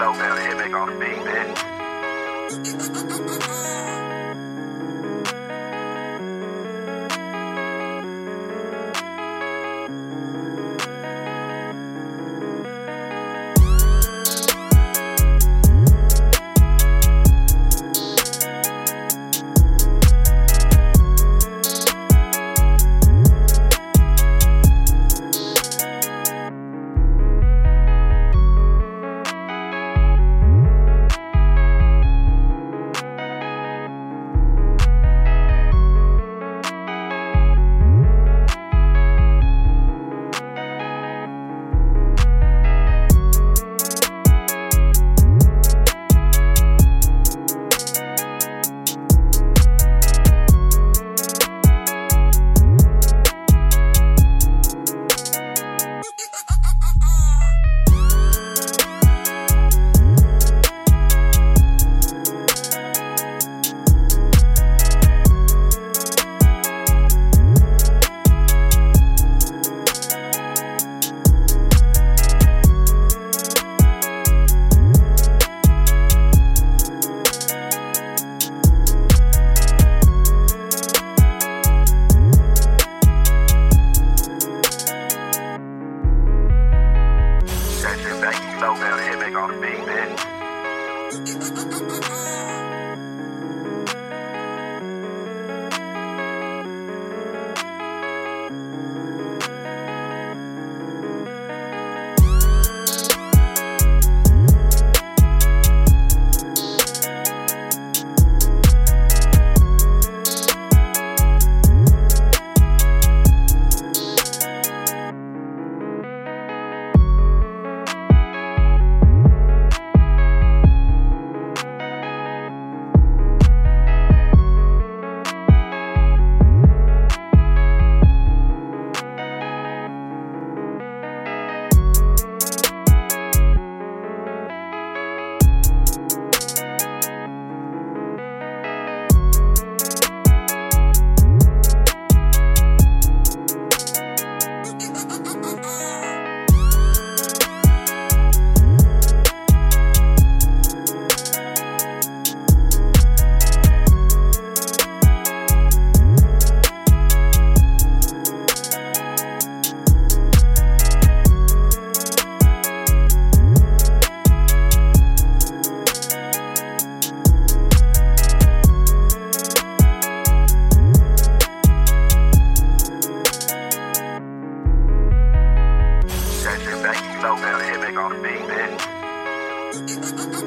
slow down back on the beat, man. Back the beat, man.